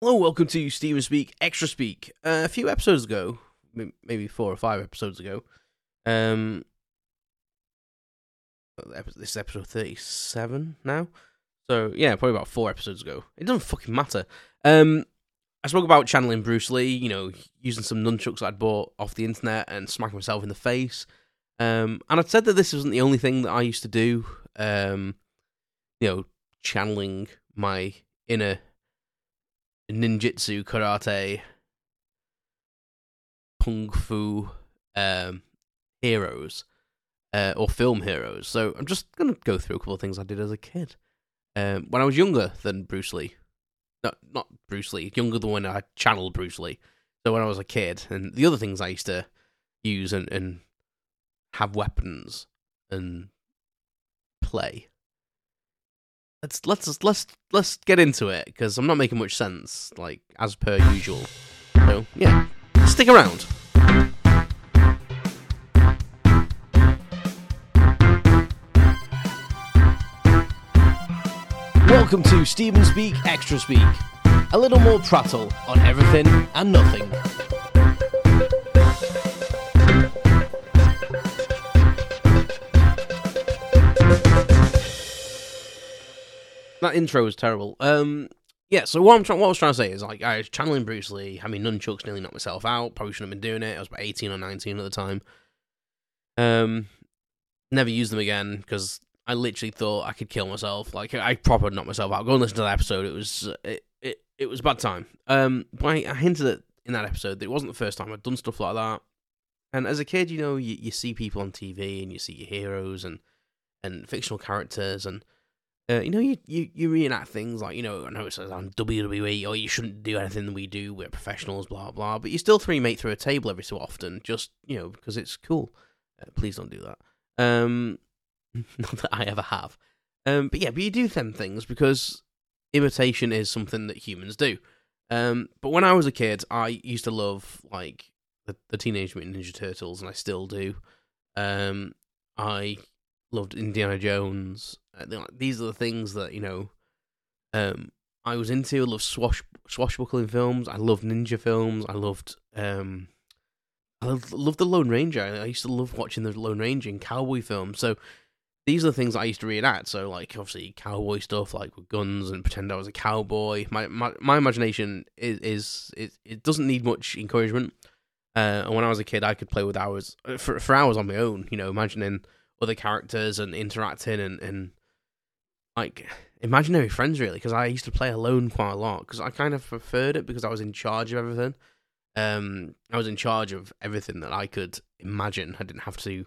Hello, welcome to Stephen Speak Extra Speak. Uh, a few episodes ago, maybe four or five episodes ago, um, this is episode thirty-seven now. So yeah, probably about four episodes ago. It doesn't fucking matter. Um, I spoke about channeling Bruce Lee. You know, using some nunchucks I'd bought off the internet and smacking myself in the face. Um, and I'd said that this wasn't the only thing that I used to do. Um, you know, channeling my inner ninjutsu, karate, kung fu um, heroes uh, or film heroes. So I'm just gonna go through a couple of things I did as a kid um, when I was younger than Bruce Lee. No, not Bruce Lee. Younger than when I channeled Bruce Lee. So when I was a kid, and the other things I used to use and, and have weapons and play let's let's let's let's get into it because I'm not making much sense, like as per usual. So yeah, stick around. Welcome to Stephen Speak Extra Speak. A little more prattle on everything and nothing. That intro was terrible. Um, yeah. So what I'm trying, what I was trying to say is like I was channeling Bruce Lee, having nunchucks, nearly knocked myself out. Probably shouldn't have been doing it. I was about 18 or 19 at the time. Um, never used them again because I literally thought I could kill myself. Like I proper knocked myself out. Go and listen to that episode. It was it it, it was a bad time. Um, but I, I hinted at in that episode that it wasn't the first time I'd done stuff like that. And as a kid, you know, you, you see people on TV and you see your heroes and and fictional characters and uh, you know, you, you, you reenact things like, you know, I know it says on WWE, or you shouldn't do anything that we do, we're professionals, blah, blah, but you still three mate through a table every so often, just, you know, because it's cool. Uh, please don't do that. Um, not that I ever have. Um, but yeah, but you do them things because imitation is something that humans do. Um, but when I was a kid, I used to love, like, the, the Teenage Mutant Ninja Turtles, and I still do. Um, I loved Indiana Jones. Uh, these are the things that you know um, I was into. I loved swash swashbuckling films. I loved ninja films. I loved um, I loved, loved the Lone Ranger. I used to love watching the Lone Ranger and cowboy films. So these are the things I used to reenact. So like obviously cowboy stuff, like with guns and pretend I was a cowboy. My my, my imagination is, is it, it doesn't need much encouragement. Uh, and when I was a kid, I could play with hours for for hours on my own. You know, imagining other characters and interacting and, and like imaginary friends really because I used to play alone quite a lot because I kind of preferred it because I was in charge of everything. Um, I was in charge of everything that I could imagine. I didn't have to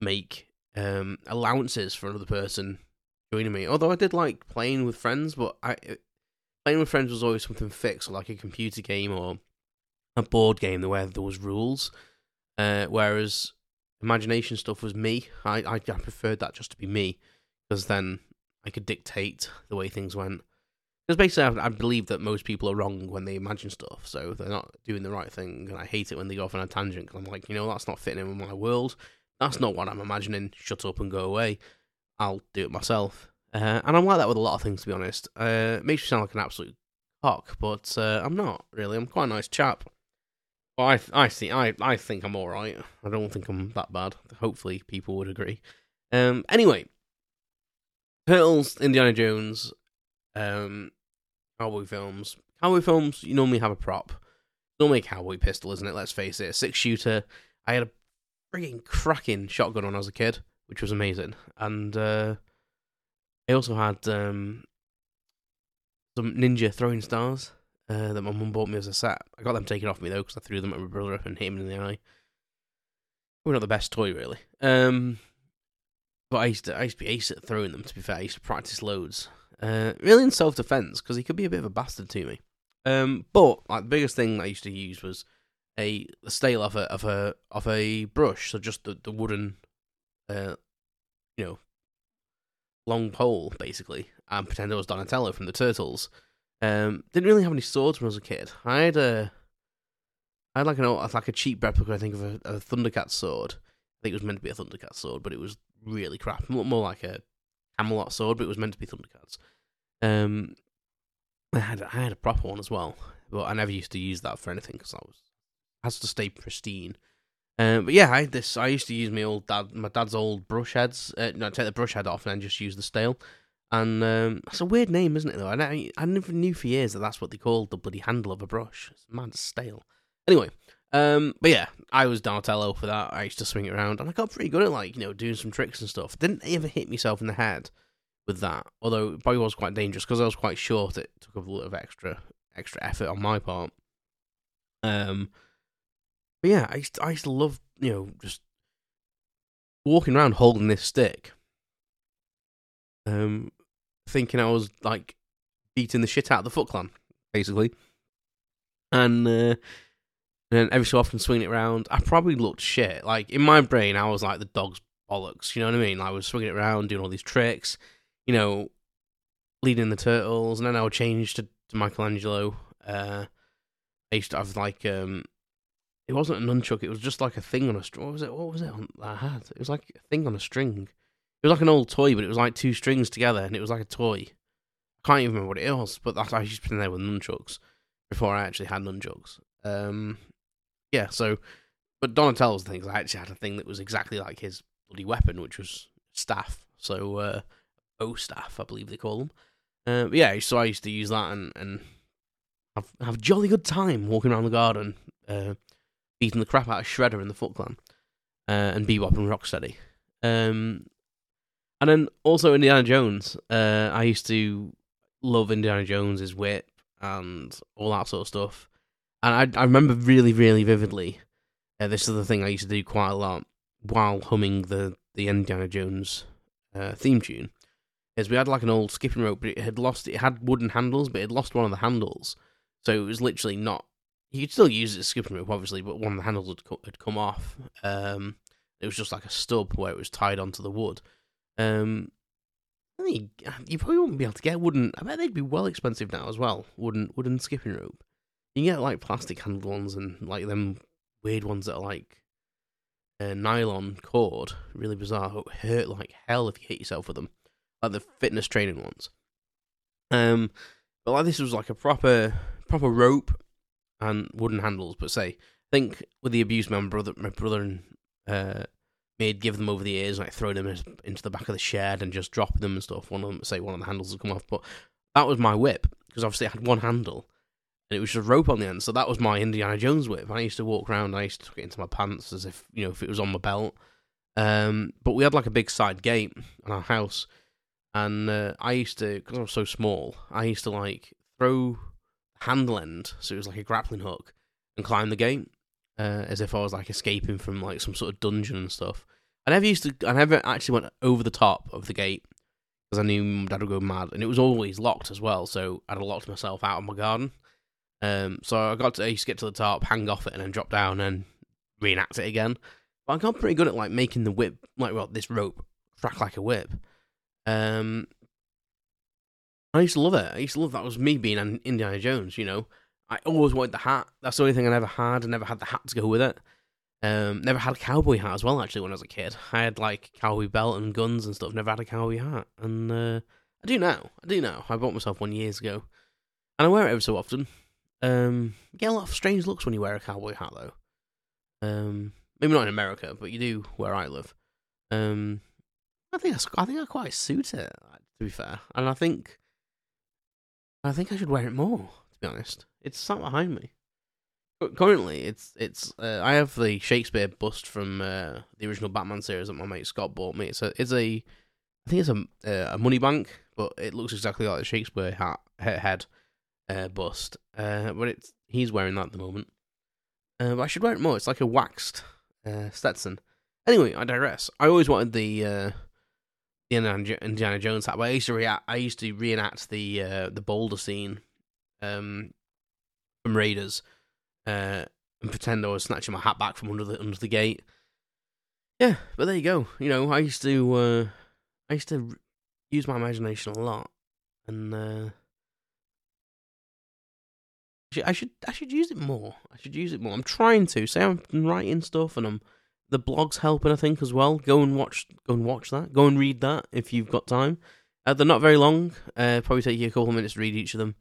make um, allowances for another person joining me. Although I did like playing with friends, but I playing with friends was always something fixed, like a computer game or a board game where there was rules. Uh, whereas imagination stuff was me. I, I, I preferred that just to be me because then I could dictate the way things went. Because basically, I, I, believe that most people are wrong when they imagine stuff, so they're not doing the right thing. And I hate it when they go off on a tangent because I'm like, you know, that's not fitting in with my world. That's not what I'm imagining. Shut up and go away. I'll do it myself. Uh, and I'm like that with a lot of things, to be honest. Uh, it makes me sound like an absolute cock, but uh, I'm not really. I'm quite a nice chap. Well, I I see. I I think I'm all right. I don't think I'm that bad. Hopefully, people would agree. Um. Anyway, Turtles, Indiana Jones, um, cowboy films. Cowboy films, you normally have a prop. Normally a cowboy pistol, isn't it? Let's face it. Six shooter. I had a frigging cracking shotgun when I was a kid, which was amazing. And uh, I also had um, some ninja throwing stars uh, that my mum bought me as a set. I got them taken off me though because I threw them at my brother up and hit him in the eye. We're not the best toy really. Um, but I used to I used to be ace at throwing them. To be fair, I used to practice loads. Uh, really in self defense because he could be a bit of a bastard to me. Um, but like the biggest thing I used to use was a, a stale of a of a of a brush, so just the the wooden, uh, you know, long pole basically, and pretend I was Donatello from the Turtles um, didn't really have any swords when I was a kid. I had a, I had like an like a cheap replica, I think, of a, a Thundercat sword. I think it was meant to be a Thundercat sword, but it was really crap. More, like a Camelot sword, but it was meant to be Thundercats. Um, I had I had a proper one as well, but I never used to use that for anything because I was has to stay pristine. Um, but yeah, I this. I used to use my old dad, my dad's old brush heads. Uh, no, take the brush head off and then just use the stale. And um, that's a weird name, isn't it? Though I, I never knew for years that that's what they called the bloody handle of a brush. It's mad stale. Anyway, um, but yeah, I was Donatello for that. I used to swing it around, and I got pretty good at like you know doing some tricks and stuff. Didn't ever hit myself in the head with that, although it probably was quite dangerous because I was quite short. It took a lot of extra extra effort on my part. Um, but yeah, I used to, I used to love you know just walking around holding this stick, um, thinking I was like beating the shit out of the Foot Clan, basically, and. Uh, and then every so often swinging it around. I probably looked shit. Like in my brain, I was like the dog's bollocks. You know what I mean? Like, I was swinging it around, doing all these tricks. You know, leading the turtles, and then I would change to, to Michelangelo. Uh, I used to have like um, it wasn't a nunchuck. It was just like a thing on a string. What was it? What was it on, I had? It was like a thing on a string. It was like an old toy, but it was like two strings together, and it was like a toy. I can't even remember what it was, but that I used to play there with nunchucks before I actually had nunchucks. Um, yeah, so but Donatello's things, I actually had a thing that was exactly like his bloody weapon, which was staff. So uh bow staff, I believe they call them. Uh, yeah, so I used to use that and, and have have jolly good time walking around the garden, uh, beating the crap out of Shredder in the Foot Clan, uh, and Bebop and Rocksteady. Um, and then also Indiana Jones. Uh, I used to love Indiana Jones's whip and all that sort of stuff and I, I remember really, really vividly. Uh, this is the thing I used to do quite a lot while humming the the Indiana Jones uh, theme tune. Is we had like an old skipping rope, but it had lost. It had wooden handles, but it had lost one of the handles, so it was literally not. You could still use it as skipping rope, obviously, but one of the handles had, co- had come off. Um, it was just like a stub where it was tied onto the wood. Um, I think you probably wouldn't be able to get wooden. I bet they'd be well expensive now as well. Wooden wooden skipping rope. You can get like plastic handled ones and like them weird ones that are like a nylon cord, really bizarre. It hurt like hell if you hit yourself with them, like the fitness training ones. Um, but like this was like a proper proper rope and wooden handles. But say, I think with the abuse, my brother, my brother and uh, made give them over the ears, and like throw them into the back of the shed and just drop them and stuff. One of them, say, one of the handles would come off. But that was my whip because obviously it had one handle and it was just a rope on the end. So that was my Indiana Jones whip. I used to walk around. I used to tuck it into my pants as if you know if it was on my belt. Um, but we had like a big side gate in our house, and uh, I used to because I was so small. I used to like throw handle end, so it was like a grappling hook, and climb the gate uh, as if I was like escaping from like some sort of dungeon and stuff. I never used to. I never actually went over the top of the gate because I knew my dad would go mad, and it was always locked as well. So I'd locked myself out of my garden. Um, so I got to I get to the top, hang off it, and then drop down and reenact it again. But I got pretty good at like making the whip, like well, this rope crack like a whip. Um, I used to love it. I used to love that was me being an Indiana Jones. You know, I always wanted the hat. That's the only thing I never had. I never had the hat to go with it. Um, never had a cowboy hat as well. Actually, when I was a kid, I had like cowboy belt and guns and stuff. Never had a cowboy hat, and uh, I do now. I do now. I bought myself one years ago, and I wear it every so often. Um, you get a lot of strange looks when you wear a cowboy hat, though. Um, maybe not in America, but you do where I live. Um, I think I, I think I quite suit it. To be fair, and I think I think I should wear it more. Be honest, it's sat behind me. But currently, it's it's uh, I have the Shakespeare bust from uh, the original Batman series that my mate Scott bought me. It's a it's a I think it's a uh, a money bank, but it looks exactly like the Shakespeare hat head uh, bust. Uh, but it's he's wearing that at the moment. Uh, but I should wear it more. It's like a waxed Stetson. Anyway, I digress. I always wanted the Indiana Jones hat, but I used to react. I used to reenact the the boulder scene um, from Raiders uh, and pretend I was snatching my hat back from under the under the gate. Yeah, but there you go. You know, I used to uh, I used to use my imagination a lot, and uh, I should I should use it more. I should use it more. I'm trying to. Say I'm writing stuff and I'm the blog's helping I think as well. Go and watch go and watch that. Go and read that if you've got time. Uh, they're not very long. Uh, probably take you a couple of minutes to read each of them.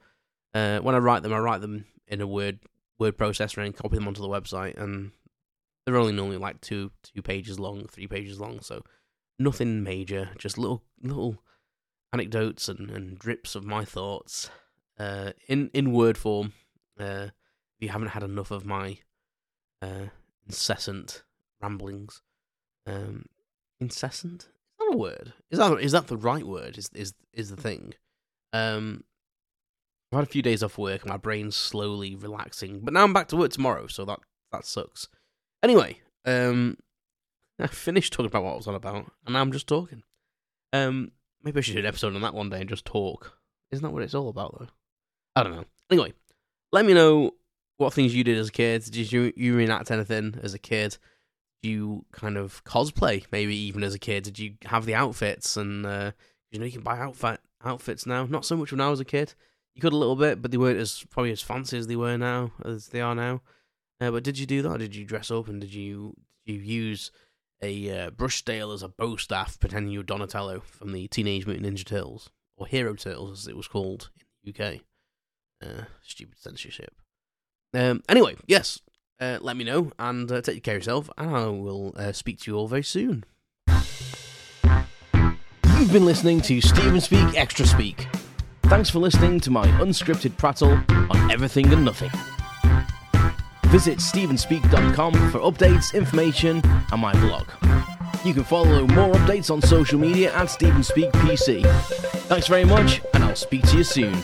Uh, when I write them, I write them in a word word processor and copy them onto the website, and they're only normally like two two pages long, three pages long, so nothing major, just little little anecdotes and, and drips of my thoughts uh, in in word form. Uh, if you haven't had enough of my uh, incessant ramblings, um, incessant is that a word? Is that is that the right word? Is is is the thing? Um, I've had a few days off work my brain's slowly relaxing, but now I'm back to work tomorrow, so that that sucks. Anyway, um, I finished talking about what I was on about, and now I'm just talking. Um, maybe I should do an episode on that one day and just talk. Isn't that what it's all about, though? I don't know. Anyway, let me know what things you did as a kid. Did you you reenact anything as a kid? Did you kind of cosplay, maybe even as a kid? Did you have the outfits and uh, you know you can buy outfit outfits now? Not so much when I was a kid you could a little bit, but they weren't as probably as fancy as they were now as they are now. Uh, but did you do that? Did you dress up and did you did you use a uh, Brushtail as a bow staff, pretending you were Donatello from the Teenage Mutant Ninja Turtles or Hero Turtles as it was called in the UK? Uh, stupid censorship. Um, anyway, yes, uh, let me know and uh, take care of yourself, and I will uh, speak to you all very soon. You've been listening to Stephen Speak Extra Speak. Thanks for listening to my unscripted prattle on everything and nothing. Visit stephenspeak.com for updates, information, and my blog. You can follow more updates on social media at StephenSpeakPC. Thanks very much, and I'll speak to you soon.